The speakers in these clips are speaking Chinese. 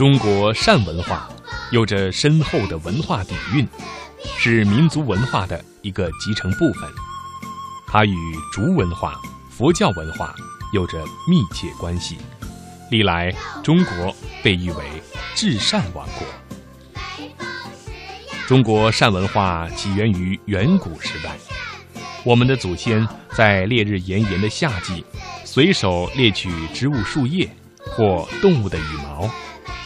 中国扇文化有着深厚的文化底蕴，是民族文化的一个集成部分。它与竹文化、佛教文化有着密切关系。历来，中国被誉为“至善王国”。中国扇文化起源于远古时代，我们的祖先在烈日炎炎的夏季，随手猎取植物树叶或动物的羽毛，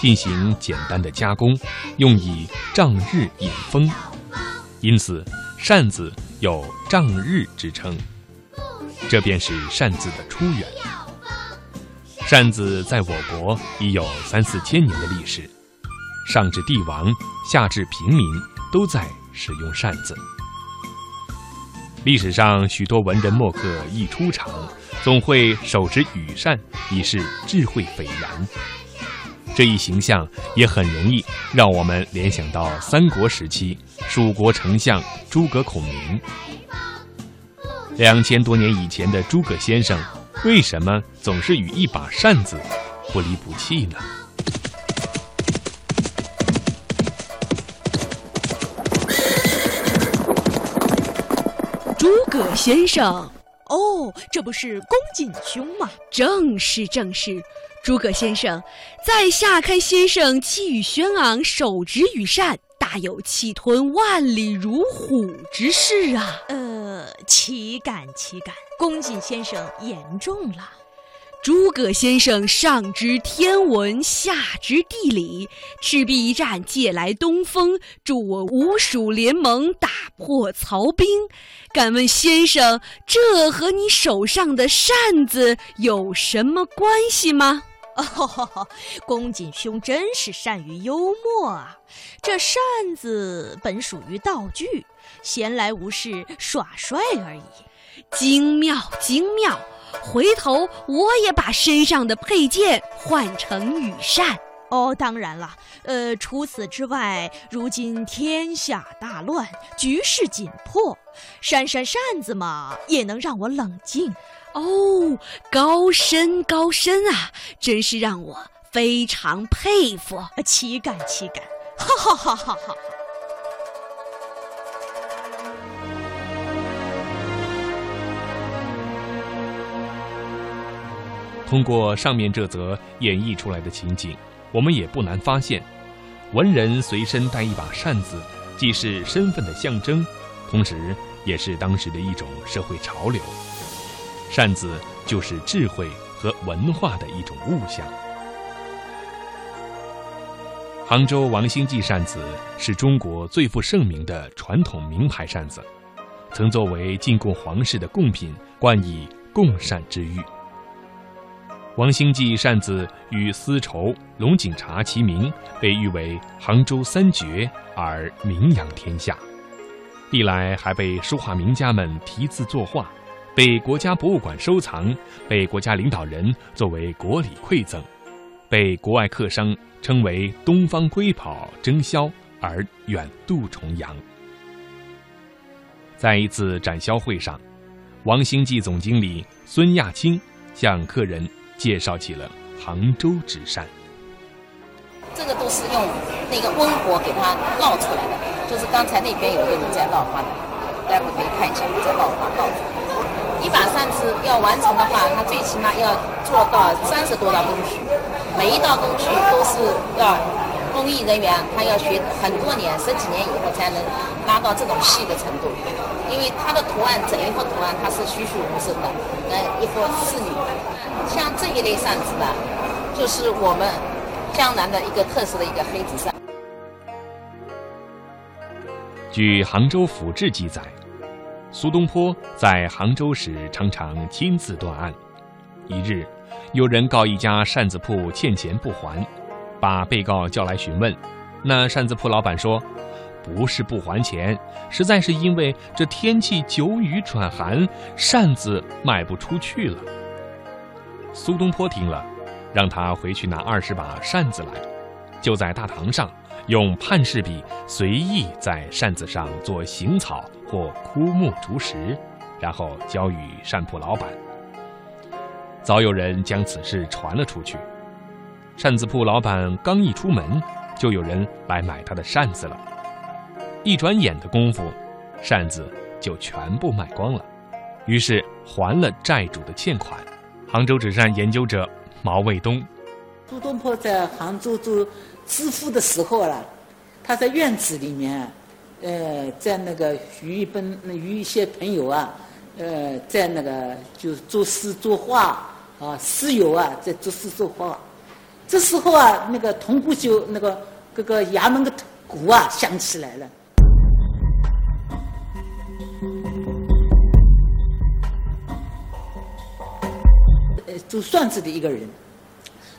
进行简单的加工，用以仗日引风，因此扇子有仗日之称。这便是扇子的出源。扇子在我国已有三四千年的历史，上至帝王，下至平民。都在使用扇子。历史上，许多文人墨客一出场，总会手执羽扇，以示智慧斐然。这一形象也很容易让我们联想到三国时期蜀国丞相诸葛孔明。两千多年以前的诸葛先生，为什么总是与一把扇子不离不弃呢？诸葛先生，哦，这不是公瑾兄吗？正是正是，诸葛先生，在下看先生气宇轩昂，手执羽扇，大有气吞万里如虎之势啊！呃，岂敢岂敢，公瑾先生言重了。诸葛先生上知天文，下知地理，赤壁一战借来东风，助我吴蜀联盟，打破曹兵。敢问先生，这和你手上的扇子有什么关系吗？哦，公瑾兄真是善于幽默啊！这扇子本属于道具，闲来无事耍帅而已。精妙，精妙。回头我也把身上的佩剑换成羽扇。哦，当然了，呃，除此之外，如今天下大乱，局势紧迫，扇扇扇子嘛，也能让我冷静。哦，高深高深啊，真是让我非常佩服，岂敢岂敢，哈哈哈哈哈。通过上面这则演绎出来的情景，我们也不难发现，文人随身带一把扇子，既是身份的象征，同时也是当时的一种社会潮流。扇子就是智慧和文化的一种物象。杭州王兴记扇子是中国最负盛名的传统名牌扇子，曾作为进贡皇室的贡品，冠以“贡扇之誉”。王兴记扇子与丝绸、龙井茶齐名，被誉为杭州三绝而名扬天下。历来还被书画名家们题字作画，被国家博物馆收藏，被国家领导人作为国礼馈赠，被国外客商称为“东方瑰宝”争销而远渡重洋。在一次展销会上，王兴记总经理孙亚青向客人。介绍起了杭州纸扇，这个都是用那个温火给它烙出来的，就是刚才那边有一个人在烙花的，待会可以看一下在烙花烙出来。一把扇子要完成的话，它最起码要做到三十多道工序，每一道工序都是要工艺人员他要学很多年、十几年以后才能拉到这种细的程度，因为它的图案整一幅图案它是栩栩如生的，呃，一幅仕女。像这一类扇子呢，就是我们江南的一个特色的一个黑纸扇。据《杭州府志》记载，苏东坡在杭州时常常亲自断案。一日，有人告一家扇子铺欠钱不还，把被告叫来询问。那扇子铺老板说：“不是不还钱，实在是因为这天气久雨转寒，扇子卖不出去了。”苏东坡听了，让他回去拿二十把扇子来，就在大堂上用判式笔随意在扇子上做行草或枯木竹石，然后交与扇铺老板。早有人将此事传了出去，扇子铺老板刚一出门，就有人来买他的扇子了。一转眼的功夫，扇子就全部卖光了，于是还了债主的欠款。杭州纸扇研究者毛卫东，苏东坡在杭州做知府的时候啊，他在院子里面，呃，在那个与一本与一些朋友啊，呃，在那个就作诗作画啊，诗友啊，在作诗作画。这时候啊，那个铜鼓就那个各个衙门的鼓啊响起来了。呃，做算子的一个人，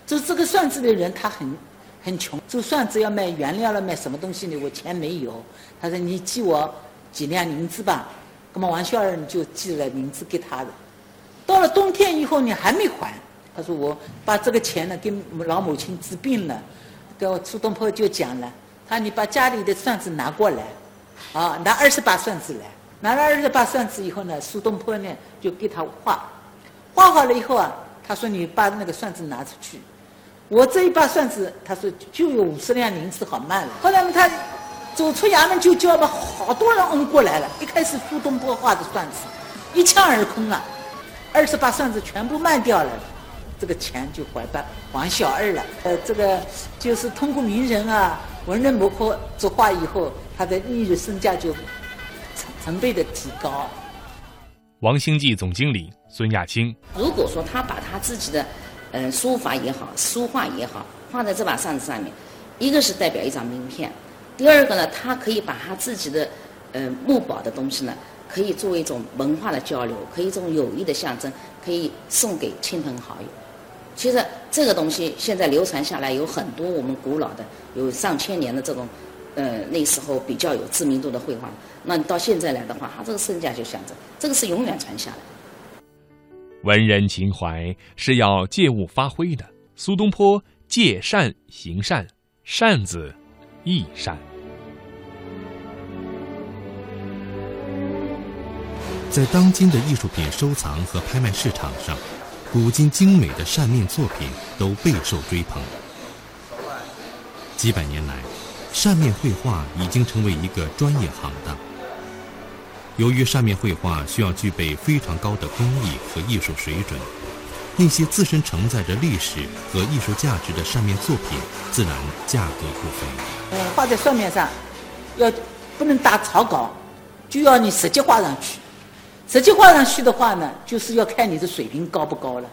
做这个算子的人，他很很穷，做算子要卖原料了，卖什么东西呢？我钱没有。他说：“你寄我几两银子吧。”那么王孝儿就寄了银子给他的。到了冬天以后你，还没还。他说：“我把这个钱呢，给老母亲治病了。”跟我苏东坡就讲了：“他你把家里的算子拿过来，啊，拿二十把算子来。拿了二十把算子以后呢，苏东坡呢就给他画，画好了以后啊，他说你把那个算子拿出去。我这一把算子，他说就有五十两银子好卖了。后来呢，他走出衙门就叫把好多人拥过来了。一开始苏东坡画的算子一抢而空了，二十把算子全部卖掉了。”这个钱就还给王小二了。呃，这个就是通过名人啊、文人墨客作画以后，他的利润身价就成成倍的提高。王兴记总经理孙亚青，如果说他把他自己的，呃，书法也好，书画也好，放在这把扇子上面，一个是代表一张名片，第二个呢，他可以把他自己的，呃，木宝的东西呢，可以作为一种文化的交流，可以这种友谊的象征，可以送给亲朋好友。其实这个东西现在流传下来有很多，我们古老的有上千年的这种，呃，那时候比较有知名度的绘画，那到现在来的话，它这个身价就象征，这个是永远传下来。文人情怀是要借物发挥的，苏东坡借扇行善，扇子亦善。在当今的艺术品收藏和拍卖市场上。古今精美的扇面作品都备受追捧。几百年来，扇面绘画已经成为一个专业行当。由于扇面绘画需要具备非常高的工艺和艺术水准，那些自身承载着历史和艺术价值的扇面作品，自然价格不菲。呃，画在扇面上，要不能打草稿，就要你实际画上去。实际画上去的话呢，就是要看你的水平高不高了。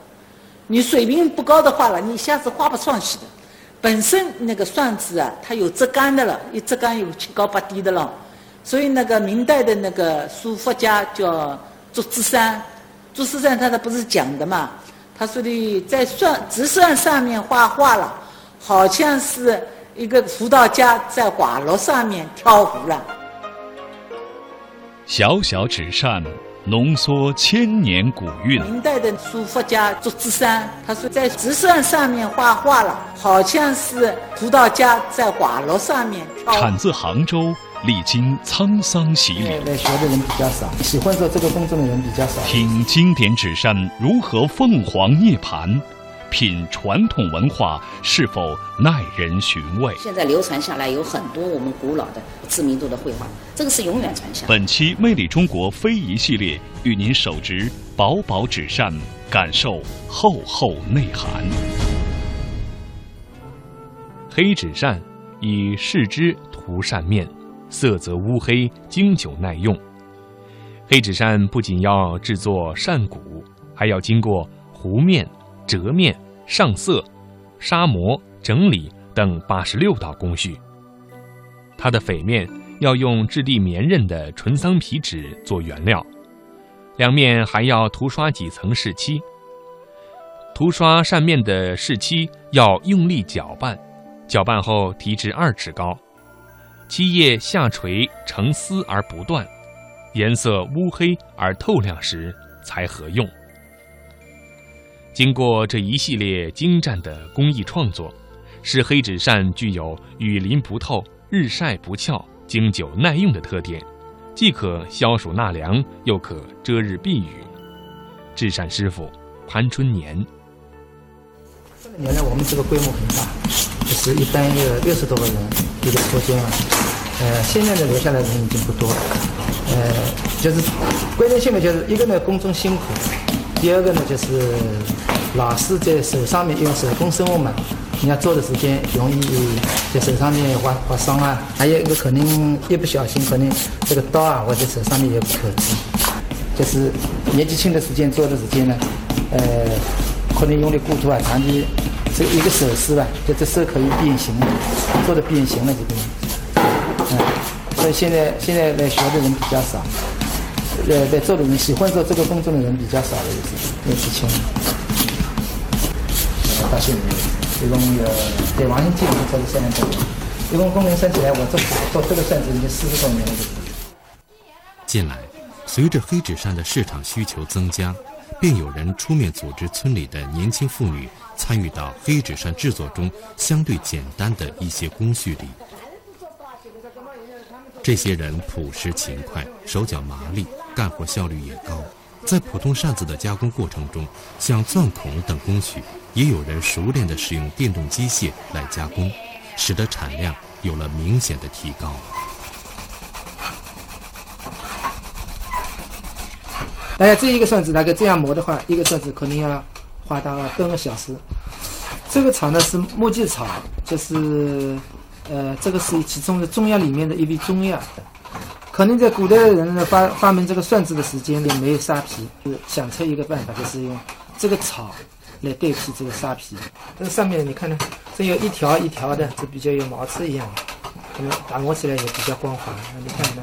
你水平不高的话了，你一下子画不上去的。本身那个算子啊，它有折干的了，一折干有七高八低的了。所以那个明代的那个书法家叫祝枝山，祝枝山他他不是讲的嘛？他说的在算直算上面画画了，好像是一个胡道家在瓦楼上面跳舞了。小小纸扇。浓缩千年古韵。明代的书法家祝枝山，他说在纸扇上面画画了，好像是葡萄家在瓦楼上面。产自杭州，历经沧桑洗礼。来学的人比较少，喜欢做这个工作的人比较少。听经典纸扇如何凤凰涅槃。品传统文化是否耐人寻味？现在流传下来有很多我们古老的知名度的绘画，这个是永远传下。本期《魅力中国非遗》系列与您手执薄薄纸扇，感受厚厚内涵。黑纸扇以视之涂扇面，色泽乌黑，经久耐用。黑纸扇不仅要制作扇骨，还要经过糊面。折面、上色、砂磨、整理等八十六道工序。它的扉面要用质地绵韧的纯桑皮纸做原料，两面还要涂刷几层试漆。涂刷扇面的试漆要用力搅拌，搅拌后提至二尺高，漆叶下垂成丝而不断，颜色乌黑而透亮时才合用。经过这一系列精湛的工艺创作，使黑纸扇具有雨淋不透、日晒不翘、经久耐用的特点，既可消暑纳凉，又可遮日避雨。制扇师傅潘春年，这个年代我们这个规模很大，就是一般有六十多个人一个车间啊。呃，现在呢留下来的人已经不多了。呃，就是关键性的就是一个呢工作辛苦，第二个呢就是老师在手上面因为手工生物嘛，你要做的时间容易在手上面划划伤啊。还有一个可能一不小心可能这个刀啊或者手上面也不可。就是年纪轻的时间做的时间呢，呃，可能用力过度啊，长期这一个手势吧，就这手可以变形了，做的变形了这个。所以现在现在来学的人比较少，呃，在做的人喜欢做这个工作的人比较少了，也是年纪轻。大学里面一共有在王兴记里面做了三年多，一共工人算起来，我做做这个算子已经四十多年了。近来，随着黑纸扇的市场需求增加，便有人出面组织村里的年轻妇女参与到黑纸扇制作中相对简单的一些工序里。这些人朴实勤快，手脚麻利，干活效率也高。在普通扇子的加工过程中，像钻孔等工序，也有人熟练地使用电动机械来加工，使得产量有了明显的提高。大家这一个扇子，大概这样磨的话，一个扇子可能要花到半个小时。这个草呢是木屐草，就是呃，这个是其中的中药里面的一味中药。可能在古代的人呢发发明这个算子的时间里没有沙皮，就想出一个办法，就是用这个草来代替这个沙皮。这上面你看呢，这有一条一条的，这比较有毛刺一样的，那么打磨起来也比较光滑。你看呢，